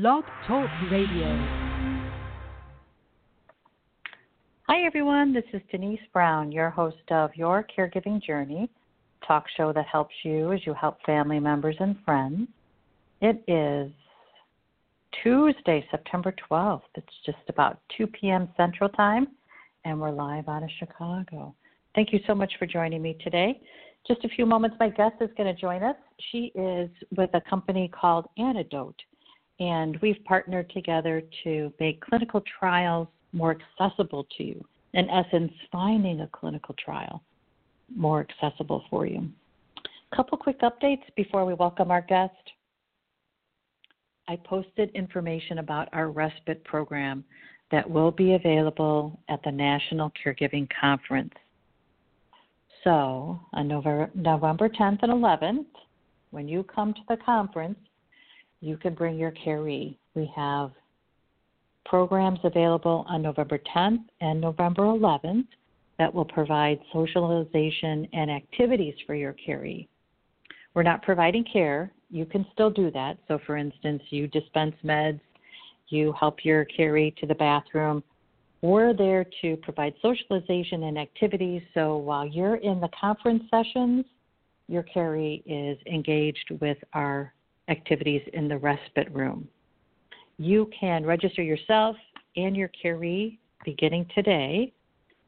Blog Talk Radio. Hi, everyone. This is Denise Brown, your host of Your Caregiving Journey, talk show that helps you as you help family members and friends. It is Tuesday, September 12th. It's just about 2 p.m. Central Time, and we're live out of Chicago. Thank you so much for joining me today. Just a few moments, my guest is going to join us. She is with a company called Antidote, and we've partnered together to make clinical trials more accessible to you. In essence, finding a clinical trial more accessible for you. A couple quick updates before we welcome our guest. I posted information about our respite program that will be available at the National Caregiving Conference. So, on November, November 10th and 11th, when you come to the conference, you can bring your caree. We have programs available on November 10th and November 11th that will provide socialization and activities for your caree. We're not providing care. You can still do that. So, for instance, you dispense meds, you help your caree to the bathroom. We're there to provide socialization and activities. So, while you're in the conference sessions, your caree is engaged with our activities in the respite room. You can register yourself and your caree beginning today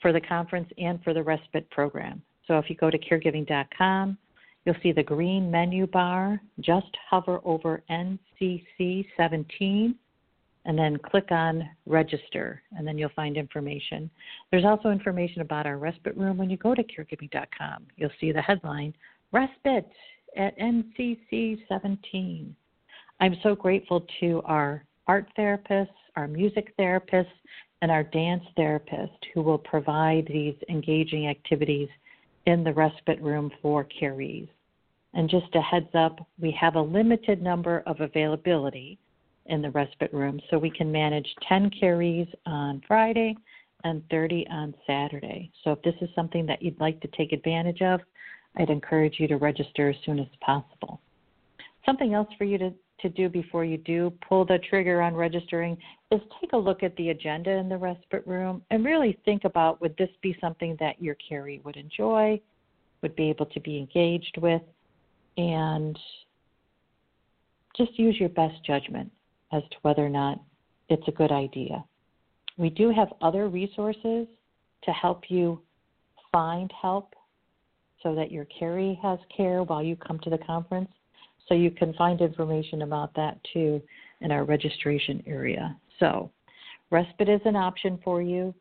for the conference and for the respite program. So if you go to caregiving.com, you'll see the green menu bar. Just hover over NCC 17 and then click on register, and then you'll find information. There's also information about our respite room when you go to caregiving.com. You'll see the headline Respite at NCC 17. I'm so grateful to our art therapists, our music therapists, and our dance therapist who will provide these engaging activities in the respite room for carees. And just a heads up, we have a limited number of availability in the respite room, so we can manage 10 carees on Friday and 30 on Saturday. So if this is something that you'd like to take advantage of, I'd encourage you to register as soon as possible. Something else for you to to do before you do pull the trigger on registering is take a look at the agenda in the respite room and really think about would this be something that your caree would enjoy, would be able to be engaged with, and just use your best judgment as to whether or not it's a good idea. We do have other resources to help you find help so that your caree has care while you come to the conference. So you can find information about that too in our registration area. So, respite is an option for you.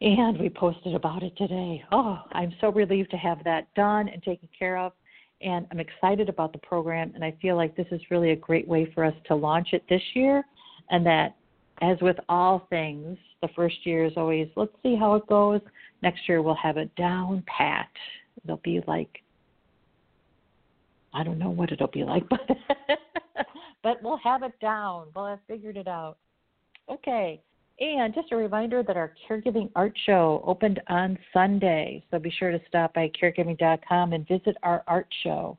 And we posted about it today. Oh, I'm so relieved to have that done and taken care of. And I'm excited about the program. And I feel like this is really a great way for us to launch it this year. And that, as with all things, the first year is always, let's see how it goes. Next year, we'll have it down pat. It'll be like I don't know what it'll be like, but but we'll have it down. We'll have figured it out. Okay. And just a reminder that our caregiving art show opened on Sunday. So be sure to stop by caregiving.com and visit our art show.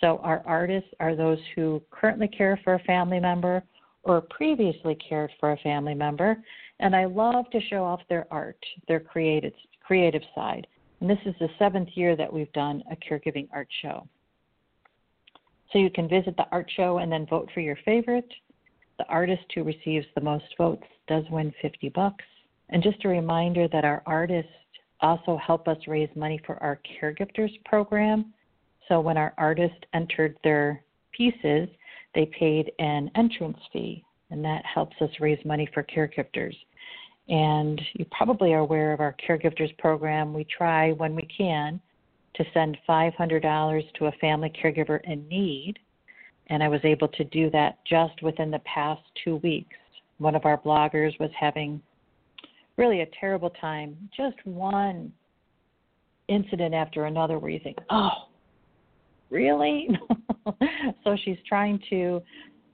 So our artists are those who currently care for a family member or previously cared for a family member. And I love to show off their art, their creative creative side. And this is the seventh year that we've done a caregiving art show. So you can visit the art show and then vote for your favorite. The artist who receives the most votes does win 50 bucks. And just a reminder that our artists also help us raise money for our caregifters program. So when our artists entered their pieces, they paid an entrance fee, and that helps us raise money for caregifters. And you probably are aware of our caregivers program. We try when we can to send $500 to a family caregiver in need, and I was able to do that just within the past two weeks. One of our bloggers was having really a terrible time, just one incident after another where you think, oh, really? so she's trying to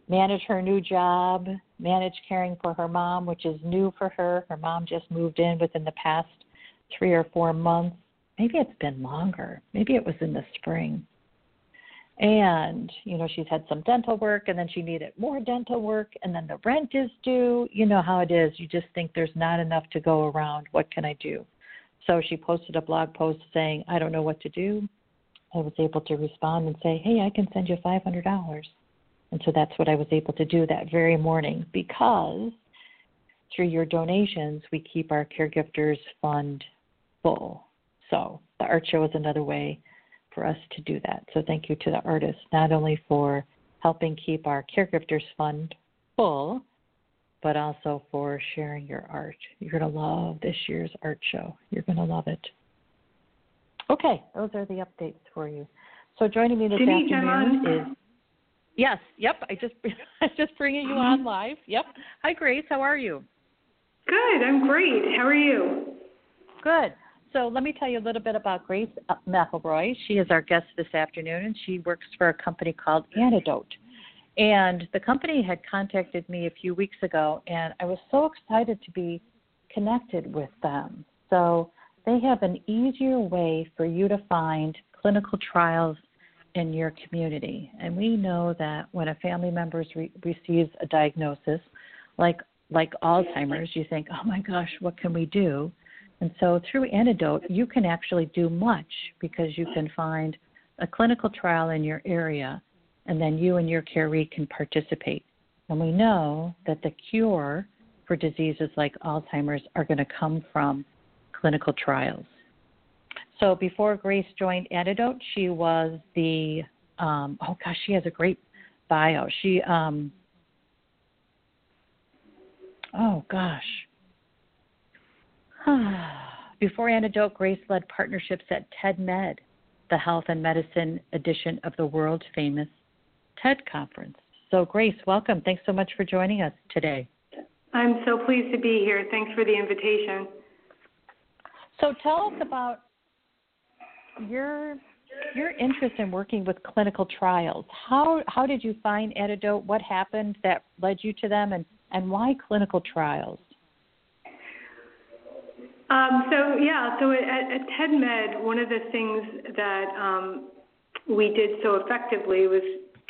manage her new job, manage caring for her mom, which is new for her. Her mom just moved in within the past three or four months. Maybe it's been longer. Maybe it was in the spring. and you know she's had some dental work and then she needed more dental work and then the rent is due. You know how it is. You just think there's not enough to go around. What can i do? So she posted a blog post saying i don't know what to do. I was able to respond and say hey i can send you five hundred dollars and so that's what i was able to do that very morning because through your donations we keep our caregivers fund full so the art show is another way for us to do that. So thank you to the artists, not only for helping keep our caregivers Fund full, but also for sharing your art. You're going to love this year's art show. You're going to love it. Okay, those are the updates for you. So joining me this Denise, afternoon is yes, yep. I just I just bringing you on live. Yep. Hi, Grace. How are you? Good. I'm great. How are you? Good. So let me tell you a little bit about Grace McElroy. She is our guest this afternoon, and she works for a company called Antidote. And the company had contacted me a few weeks ago, and I was so excited to be connected with them. So they have an easier way for you to find clinical trials in your community. And we know that when a family member re- receives a diagnosis, like like Alzheimer's, you think, "Oh my gosh, what can we do?" And so through Antidote, you can actually do much because you can find a clinical trial in your area, and then you and your caree can participate. And we know that the cure for diseases like Alzheimer's are going to come from clinical trials. So before Grace joined Antidote, she was the um, oh gosh, she has a great bio. She um, oh gosh, Before Antidote, Grace led partnerships at TED Med, the health and medicine edition of the world famous TED conference. So, Grace, welcome. Thanks so much for joining us today. I'm so pleased to be here. Thanks for the invitation. So, tell us about your your interest in working with clinical trials. How how did you find Antidote? What happened that led you to them, and and why clinical trials? Um, so yeah, so at, at TED Med, one of the things that um, we did so effectively was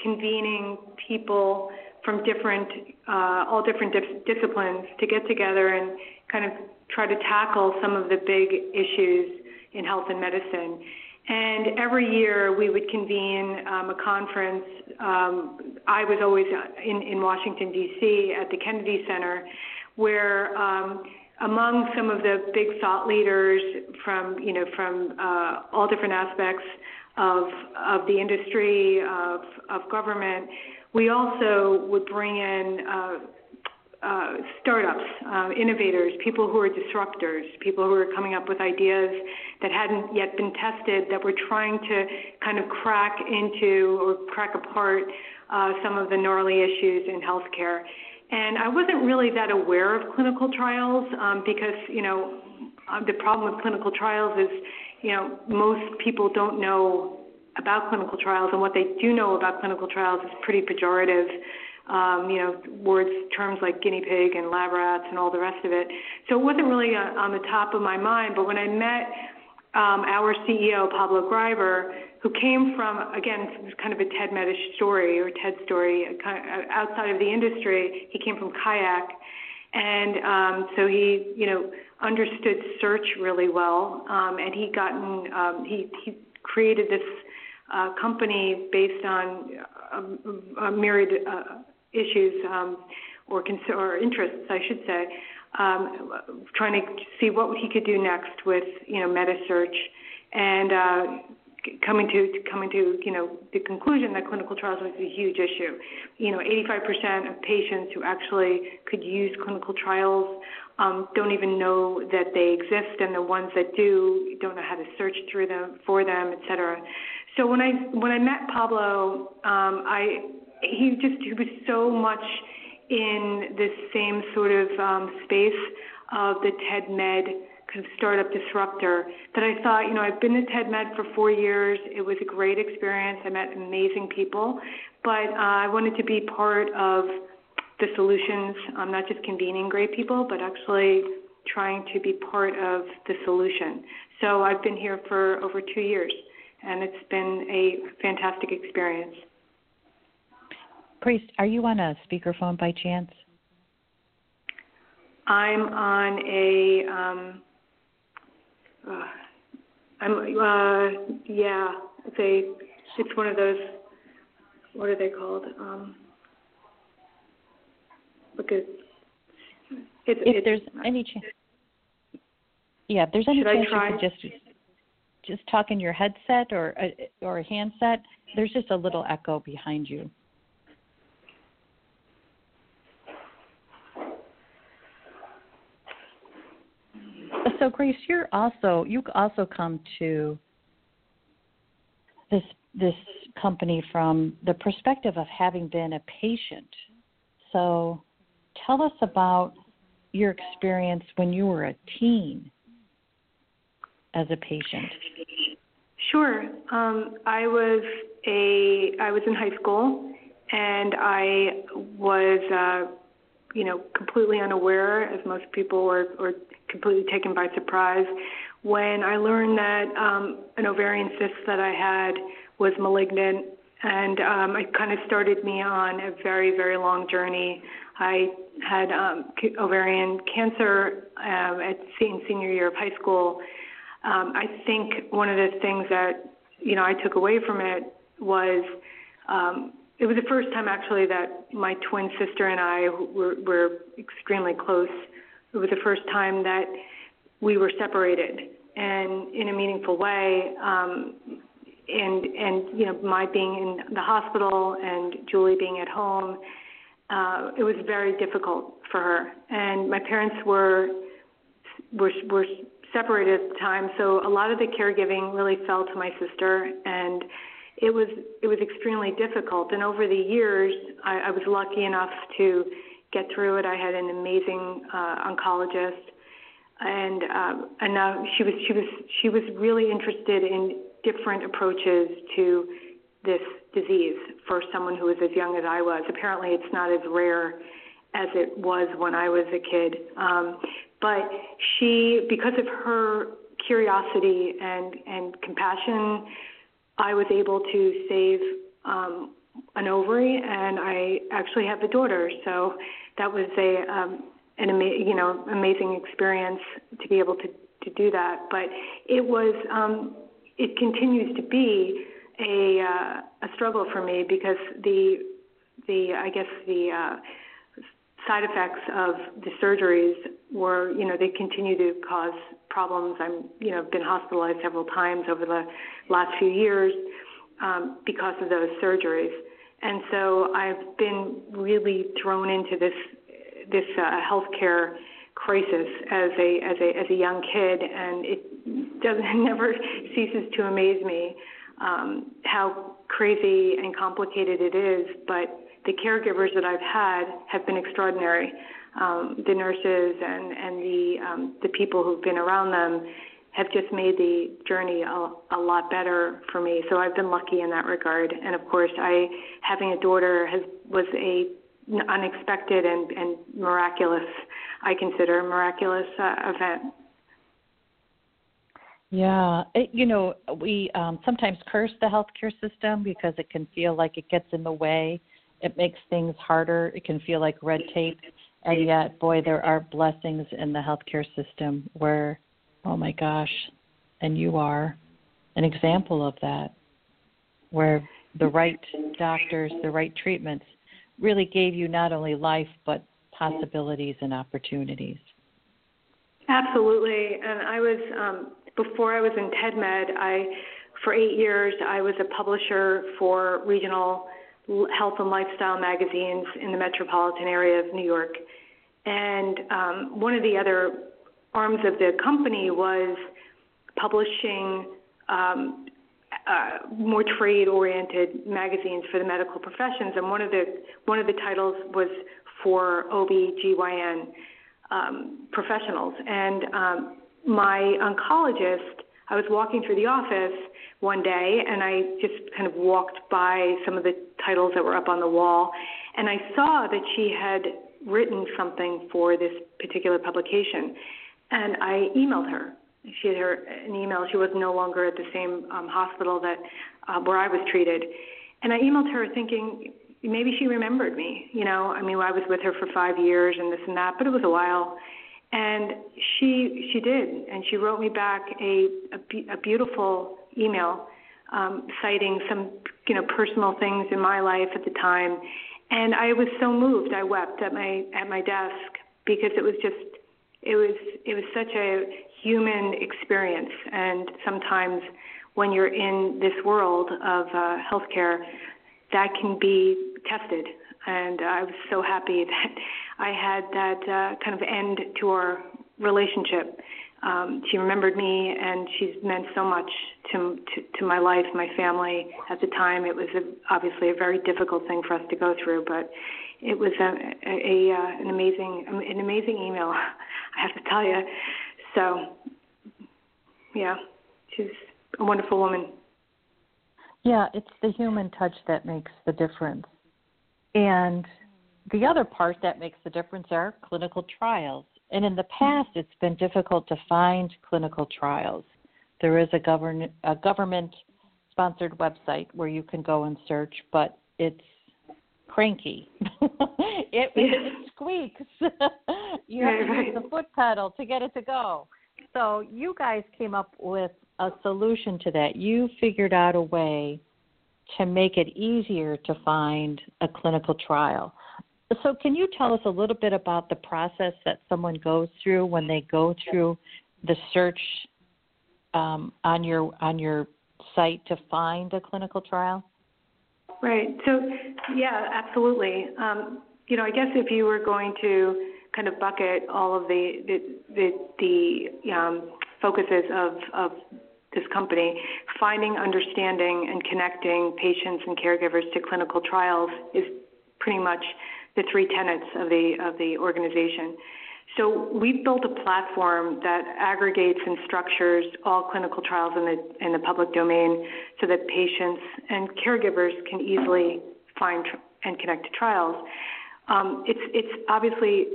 convening people from different, uh, all different dif- disciplines to get together and kind of try to tackle some of the big issues in health and medicine. And every year we would convene um, a conference. Um, I was always in, in Washington, D.C. at the Kennedy Center, where um, among some of the big thought leaders from you know from uh, all different aspects of of the industry of of government, we also would bring in. Uh, uh, startups, uh, innovators, people who are disruptors, people who are coming up with ideas that hadn't yet been tested, that were trying to kind of crack into or crack apart uh, some of the gnarly issues in healthcare. And I wasn't really that aware of clinical trials um, because, you know, uh, the problem with clinical trials is, you know, most people don't know about clinical trials, and what they do know about clinical trials is pretty pejorative. Um, you know, words, terms like guinea pig and lab rats and all the rest of it. So it wasn't really uh, on the top of my mind. But when I met um, our CEO, Pablo Graiver, who came from, again, kind of a Ted Medish story or TED story, kind of uh, outside of the industry. He came from kayak. And um, so he, you know, understood search really well. Um, and he gotten, um, he, he created this uh, company based on a, a myriad uh, issues um, or, cons- or interests, I should say um, trying to see what he could do next with you know MetaSearch, and uh, coming to coming to you know the conclusion that clinical trials was a huge issue. You know, 85% of patients who actually could use clinical trials um, don't even know that they exist, and the ones that do don't know how to search through them for them, et cetera. So when I when I met Pablo, um, I he just he was so much in this same sort of um, space of the TED Med kind of startup disruptor that I thought, you know, I've been to TED Med for four years. It was a great experience. I met amazing people, but uh, I wanted to be part of the solutions, um, not just convening great people, but actually trying to be part of the solution. So I've been here for over two years. and it's been a fantastic experience. Priest, are you on a speakerphone by chance? I'm on a um uh, I'm uh yeah, it's a it's one of those what are they called? Um look at if it's, there's any chance yeah, if there's any chance you could just just talk in your headset or a, or a handset, there's just a little echo behind you. So Grace, you're also you also come to this this company from the perspective of having been a patient. So tell us about your experience when you were a teen as a patient. Sure. Um, I was a I was in high school, and I was uh, you know completely unaware, as most people were, or completely taken by surprise, when I learned that um, an ovarian cyst that I had was malignant, and um, it kind of started me on a very very long journey. I had um, ovarian cancer um, at se- senior year of high school um, I think one of the things that you know I took away from it was um, it was the first time actually that my twin sister and I were, were extremely close. It was the first time that we were separated and in a meaningful way. Um, and and you know my being in the hospital and Julie being at home, uh, it was very difficult for her. And my parents were were were separated at the time, so a lot of the caregiving really fell to my sister, and it was it was extremely difficult. And over the years, I, I was lucky enough to get through it. I had an amazing uh, oncologist, and um, and now she was she was she was really interested in different approaches to this disease for someone who was as young as I was. Apparently, it's not as rare as it was when I was a kid. Um, but she, because of her curiosity and, and compassion, I was able to save um, an ovary, and I actually have a daughter. So that was a um, an ama- you know amazing experience to be able to to do that. But it was um, it continues to be a uh, a struggle for me because the the I guess the uh, side effects of the surgeries were, you know, they continue to cause problems. I'm, you know, been hospitalized several times over the last few years um, because of those surgeries, and so I've been really thrown into this this uh, healthcare crisis as a as a as a young kid, and it doesn't never ceases to amaze me um, how crazy and complicated it is, but the caregivers that I've had have been extraordinary. Um, the nurses and and the um, the people who've been around them have just made the journey a, a lot better for me. So I've been lucky in that regard. And of course, I having a daughter has was a unexpected and and miraculous, I consider a miraculous uh, event. Yeah, it, you know, we um, sometimes curse the healthcare system because it can feel like it gets in the way it makes things harder. It can feel like red tape. And yet, boy, there are blessings in the healthcare system where, oh my gosh, and you are an example of that, where the right doctors, the right treatments really gave you not only life, but possibilities and opportunities. Absolutely. And I was, um, before I was in TEDMED, I, for eight years, I was a publisher for regional health and lifestyle magazines in the metropolitan area of New York. And um, one of the other arms of the company was publishing um, uh, more trade-oriented magazines for the medical professions. And one of the one of the titles was for OB/GYN um, professionals. And um, my oncologist, I was walking through the office one day and I just kind of walked by some of the titles that were up on the wall and I saw that she had written something for this particular publication and I emailed her she had her an email. She was no longer at the same um, hospital that uh, where I was treated, and I emailed her thinking maybe she remembered me. You know, I mean, I was with her for five years and this and that, but it was a while. And she she did, and she wrote me back a a, a beautiful email um, citing some you know personal things in my life at the time, and I was so moved. I wept at my at my desk because it was just it was it was such a human experience, and sometimes when you're in this world of uh, healthcare, that can be tested. And I was so happy that I had that uh, kind of end to our relationship. Um, she remembered me, and she's meant so much to, to to my life, my family. At the time, it was a, obviously a very difficult thing for us to go through, but it was a, a, a uh, an amazing an amazing email. I have to tell you. So, yeah, she's a wonderful woman. Yeah, it's the human touch that makes the difference. And the other part that makes the difference are clinical trials. And in the past, it's been difficult to find clinical trials. There is a, govern- a government sponsored website where you can go and search, but it's cranky. it, yeah. it squeaks. you have to use the foot pedal to get it to go. So you guys came up with a solution to that. You figured out a way to make it easier to find a clinical trial. So, can you tell us a little bit about the process that someone goes through when they go through the search um, on your on your site to find a clinical trial? Right. So, yeah, absolutely. Um, you know, I guess if you were going to kind of bucket all of the the the, the um, focuses of of this company, finding, understanding, and connecting patients and caregivers to clinical trials is pretty much the three tenets of the of the organization. So we've built a platform that aggregates and structures all clinical trials in the in the public domain, so that patients and caregivers can easily find and connect to trials. Um, it's it's obviously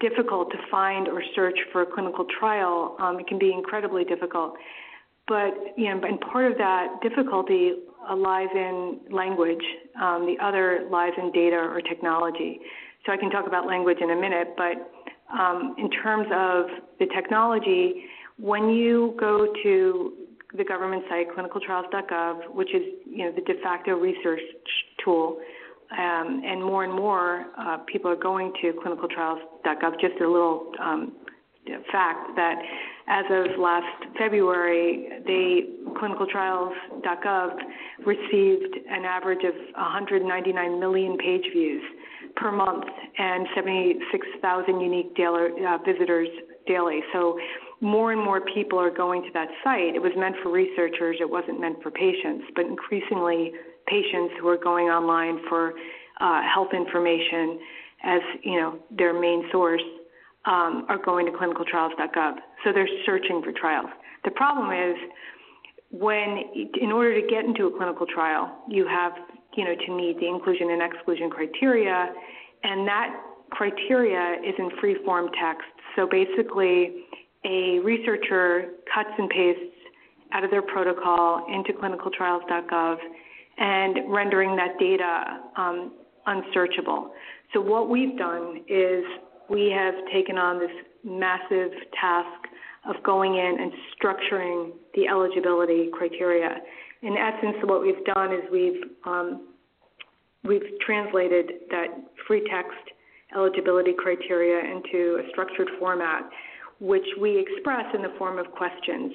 difficult to find or search for a clinical trial. Um, it can be incredibly difficult. But, you know, and part of that difficulty lies in language. Um, the other lies in data or technology. So I can talk about language in a minute, but um, in terms of the technology, when you go to the government site, clinicaltrials.gov, which is you know the de facto research tool, um, and more and more uh, people are going to clinicaltrials.gov. Just a little um, fact that as of last February, the clinicaltrials.gov received an average of 199 million page views per month and 76,000 unique daily, uh, visitors daily. So more and more people are going to that site. It was meant for researchers, it wasn't meant for patients, but increasingly patients who are going online for uh, health information as you know their main source um, are going to clinicaltrials.gov. So they're searching for trials. The problem is when, in order to get into a clinical trial, you have you know to meet the inclusion and exclusion criteria, and that criteria is in free form text. So basically, a researcher cuts and pastes out of their protocol into clinicaltrials.gov and rendering that data um, unsearchable. So what we've done is we have taken on this massive task of going in and structuring the eligibility criteria. In essence, what we've done is we've um, we've translated that free text eligibility criteria into a structured format, which we express in the form of questions,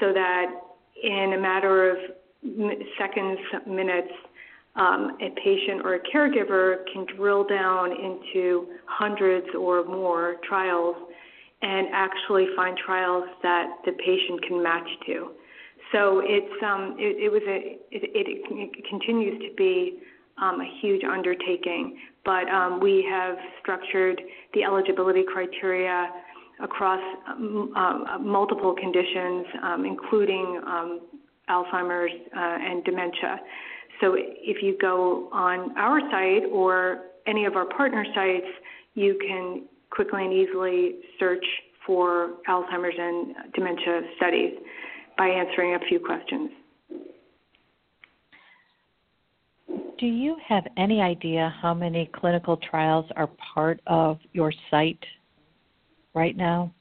so that in a matter of seconds, minutes, um, a patient or a caregiver can drill down into hundreds or more trials and actually find trials that the patient can match to. So it's um, it, it was a it, it, it continues to be um, a huge undertaking, but um, we have structured the eligibility criteria across um, uh, multiple conditions, um, including um, Alzheimer's uh, and dementia. So if you go on our site or any of our partner sites, you can quickly and easily search for Alzheimer's and dementia studies by answering a few questions. Do you have any idea how many clinical trials are part of your site right now?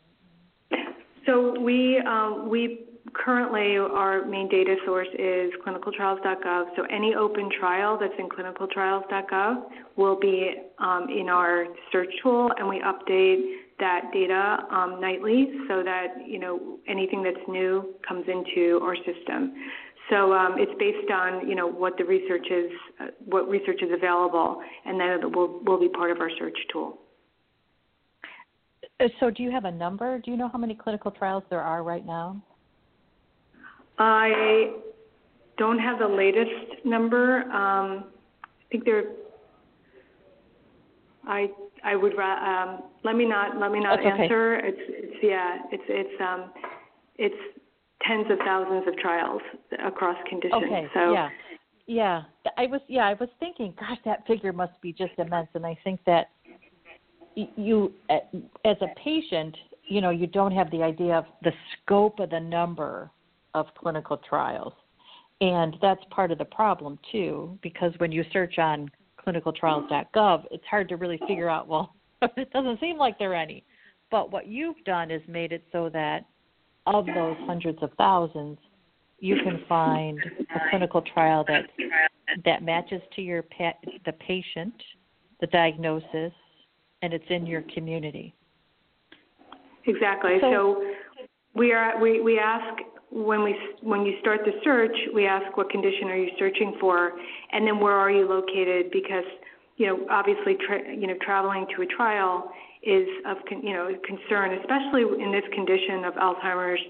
So we um, we currently our main data source is clinicaltrials.gov. So any open trial that's in clinicaltrials.gov will be um, in our search tool, and we update that data um, nightly so that you know anything that's new comes into our system. So um, it's based on you know what the research is, uh, what research is available, and then it will will be part of our search tool. Uh, so, do you have a number? Do you know how many clinical trials there are right now? I don't have the latest number. Um, I think there. I I would um, let me not let me not That's answer. Okay. It's it's yeah it's it's um it's tens of thousands of trials across conditions. Okay. So yeah. Yeah. I was yeah, I was thinking, gosh, that figure must be just immense and I think that you as a patient, you know, you don't have the idea of the scope of the number of clinical trials. And that's part of the problem too, because when you search on clinicaltrials.gov, it's hard to really figure out, well, it doesn't seem like there are any. But what you've done is made it so that of those hundreds of thousands, you can find a clinical trial that that matches to your pa- the patient, the diagnosis, and it's in your community. Exactly. So, so we are we, we ask when we when you start the search, we ask what condition are you searching for, and then where are you located? Because you know obviously tra- you know traveling to a trial is of con- you know concern, especially in this condition of Alzheimer's,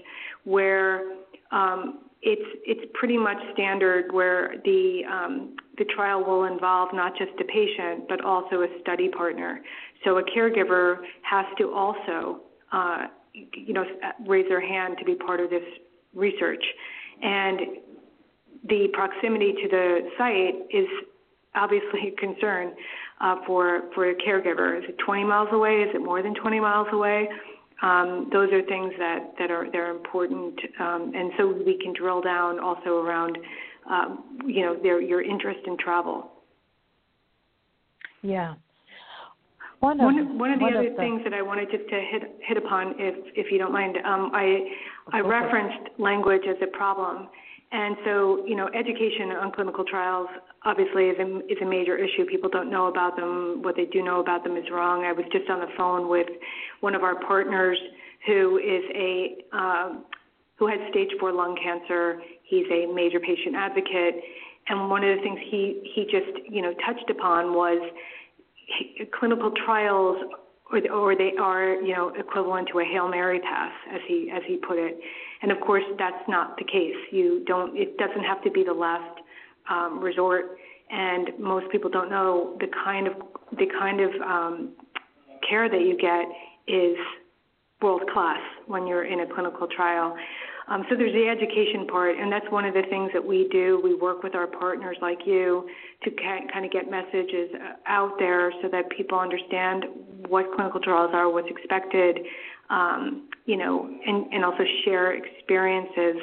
where um, it's it's pretty much standard where the um, the trial will involve not just a patient but also a study partner. So a caregiver has to also uh, you know raise their hand to be part of this research, and the proximity to the site is obviously a concern uh, for for a caregiver. Is it 20 miles away? Is it more than 20 miles away? Um, those are things that that are they're important, um, and so we can drill down also around um, you know their your interest in travel. Yeah. One of, one, one of the one other of the, things that I wanted just to hit hit upon, if if you don't mind, um, I I referenced language as a problem, and so, you know, education on clinical trials obviously is a, is a major issue. People don't know about them. What they do know about them is wrong. I was just on the phone with one of our partners who is a um, who had stage four lung cancer. He's a major patient advocate, and one of the things he he just you know touched upon was clinical trials or, or they are, you know, equivalent to a hail mary pass, as he as he put it. And of course, that's not the case. You don't. It doesn't have to be the last um, resort. And most people don't know the kind of the kind of um, care that you get is world class when you're in a clinical trial. Um, so there's the education part, and that's one of the things that we do. We work with our partners like you to kind of get messages uh, out there so that people understand what clinical trials are, what's expected, um, you know, and, and also share experiences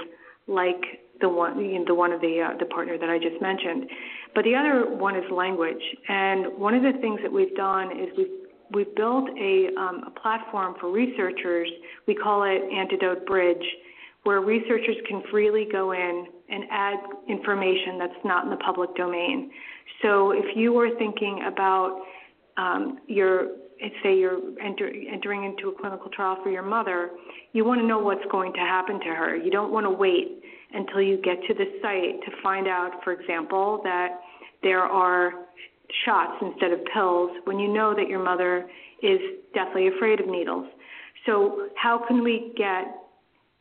like the one, you know, the one of the uh, the partner that I just mentioned. But the other one is language, and one of the things that we've done is we've we've built a, um, a platform for researchers. We call it Antidote Bridge where researchers can freely go in and add information that's not in the public domain. So if you are thinking about um, your, say you're enter, entering into a clinical trial for your mother, you want to know what's going to happen to her. You don't want to wait until you get to the site to find out, for example, that there are shots instead of pills when you know that your mother is deathly afraid of needles. So how can we get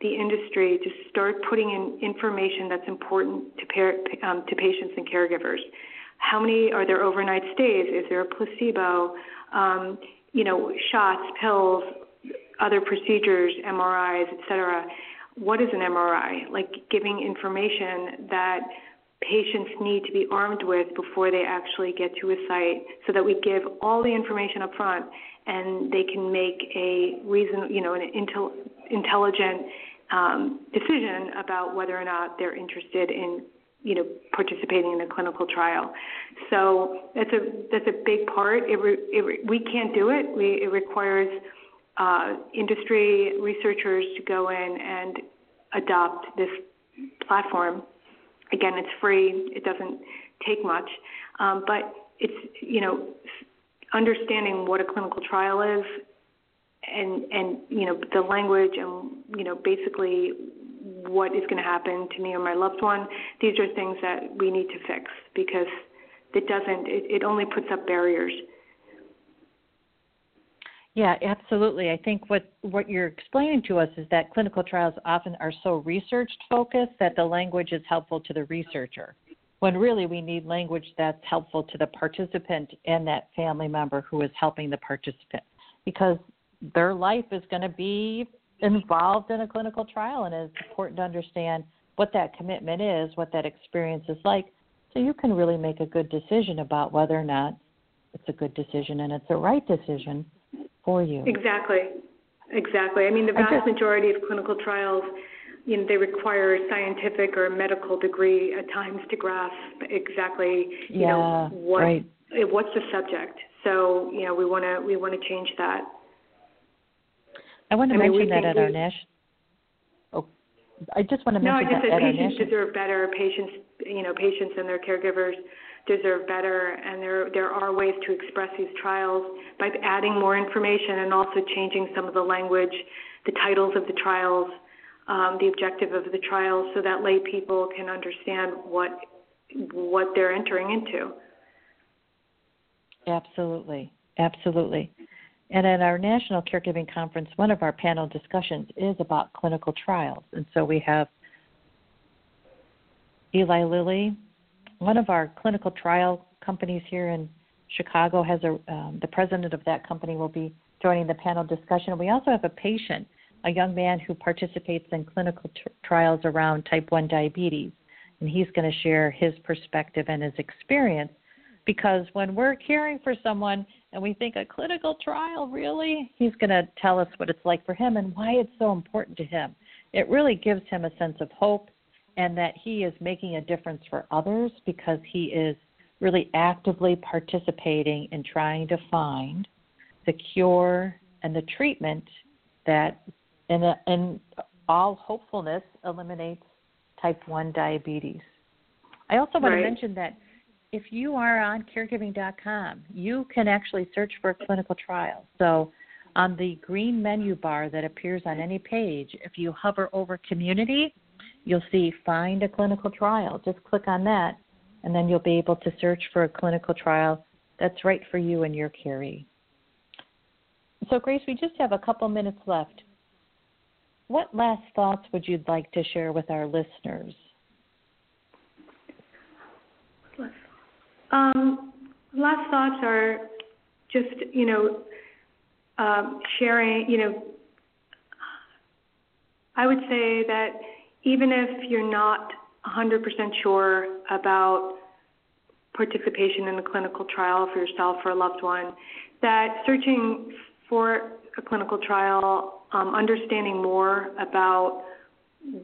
the industry to start putting in information that's important to, par- um, to patients and caregivers. How many are there overnight stays? Is there a placebo? Um, you know, shots, pills, other procedures, MRIs, et cetera. What is an MRI? Like giving information that patients need to be armed with before they actually get to a site so that we give all the information up front and they can make a reason, you know, an intel, intelligent um, decision about whether or not they're interested in you know participating in a clinical trial. So that's a that's a big part. It, re, it re, we can't do it. We, it requires uh, industry researchers to go in and adopt this platform. Again, it's free. It doesn't take much, um, but it's you know understanding what a clinical trial is and and you know the language and you know basically what is going to happen to me or my loved one. These are things that we need to fix because it doesn't, it, it only puts up barriers. Yeah, absolutely. I think what what you're explaining to us is that clinical trials often are so research focused that the language is helpful to the researcher. When really we need language that's helpful to the participant and that family member who is helping the participant because their life is going to be involved in a clinical trial, and it's important to understand what that commitment is, what that experience is like, so you can really make a good decision about whether or not it's a good decision and it's a right decision for you. Exactly. Exactly. I mean, the vast just, majority of clinical trials, you know, they require a scientific or a medical degree at times to grasp exactly, you yeah, know, what right. what's the subject. So, you know, we want to we want to change that. I want to I mean, mention that at we, our national. Oh, I just want to mention that. no, I just that said patients our deserve better. Patients, you know, patients and their caregivers deserve better, and there there are ways to express these trials by adding more information and also changing some of the language, the titles of the trials, um, the objective of the trials, so that lay people can understand what what they're entering into. Absolutely, absolutely. And at our National Caregiving Conference, one of our panel discussions is about clinical trials. And so we have Eli Lilly, one of our clinical trial companies here in Chicago has a um, the president of that company will be joining the panel discussion. We also have a patient, a young man who participates in clinical t- trials around type 1 diabetes, and he's going to share his perspective and his experience because when we're caring for someone and we think a clinical trial really he's going to tell us what it's like for him and why it's so important to him it really gives him a sense of hope and that he is making a difference for others because he is really actively participating in trying to find the cure and the treatment that in, a, in all hopefulness eliminates type 1 diabetes i also want right. to mention that if you are on caregiving.com, you can actually search for a clinical trial. So on the green menu bar that appears on any page, if you hover over community, you'll see find a clinical trial. Just click on that, and then you'll be able to search for a clinical trial that's right for you and your caree. So, Grace, we just have a couple minutes left. What last thoughts would you like to share with our listeners? Um, last thoughts are just, you know, um, sharing, you know, I would say that even if you're not 100% sure about participation in a clinical trial for yourself or a loved one, that searching for a clinical trial, um, understanding more about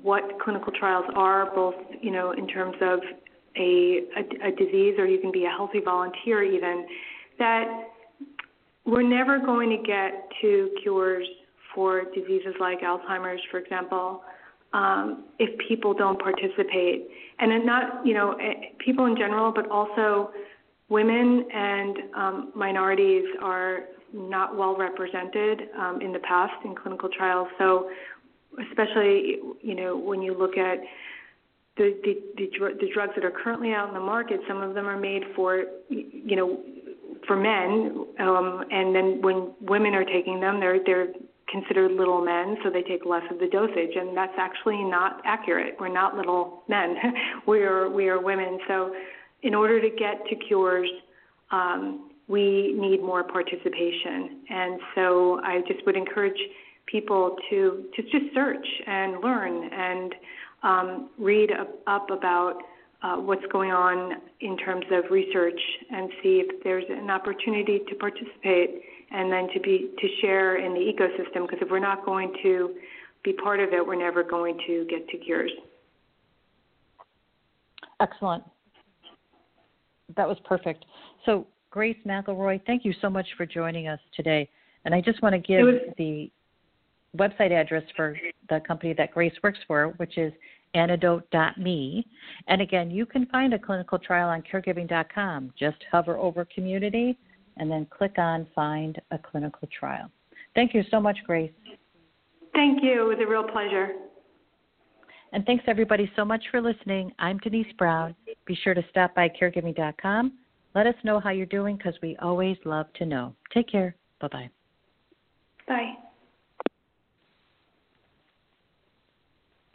what clinical trials are, both you know in terms of a, a, a disease or you can be a healthy volunteer even, that we're never going to get to cures for diseases like Alzheimer's, for example, um, if people don't participate. And not, you know, eh, people in general, but also women and um, minorities are not well represented um, in the past in clinical trials. So, especially, you know, when you look at the the the, dr- the drugs that are currently out in the market, some of them are made for you know for men, um, and then when women are taking them, they're they're considered little men, so they take less of the dosage, and that's actually not accurate. We're not little men. we are we are women. So, in order to get to cures, um, we need more participation. And so, I just would encourage people to to just search and learn and um, read up, about uh, what's going on in terms of research and see if there's an opportunity to participate and then to be to share in the ecosystem because if we're not going to be part of it, we're never going to get to cures. Excellent. That was perfect. So, Grace McElroy, thank you so much for joining us today. And I just want to give was- the website address for the company that Grace works for, which is antidote.me. And again, you can find a clinical trial on caregiving.com. Just hover over community and then click on find a clinical trial. Thank you so much, Grace. Thank you. It was a real pleasure. And thanks everybody so much for listening. I'm Denise Brown. Be sure to stop by caregiving.com. Let us know how you're doing because we always love to know. Take care. Bye bye. Bye.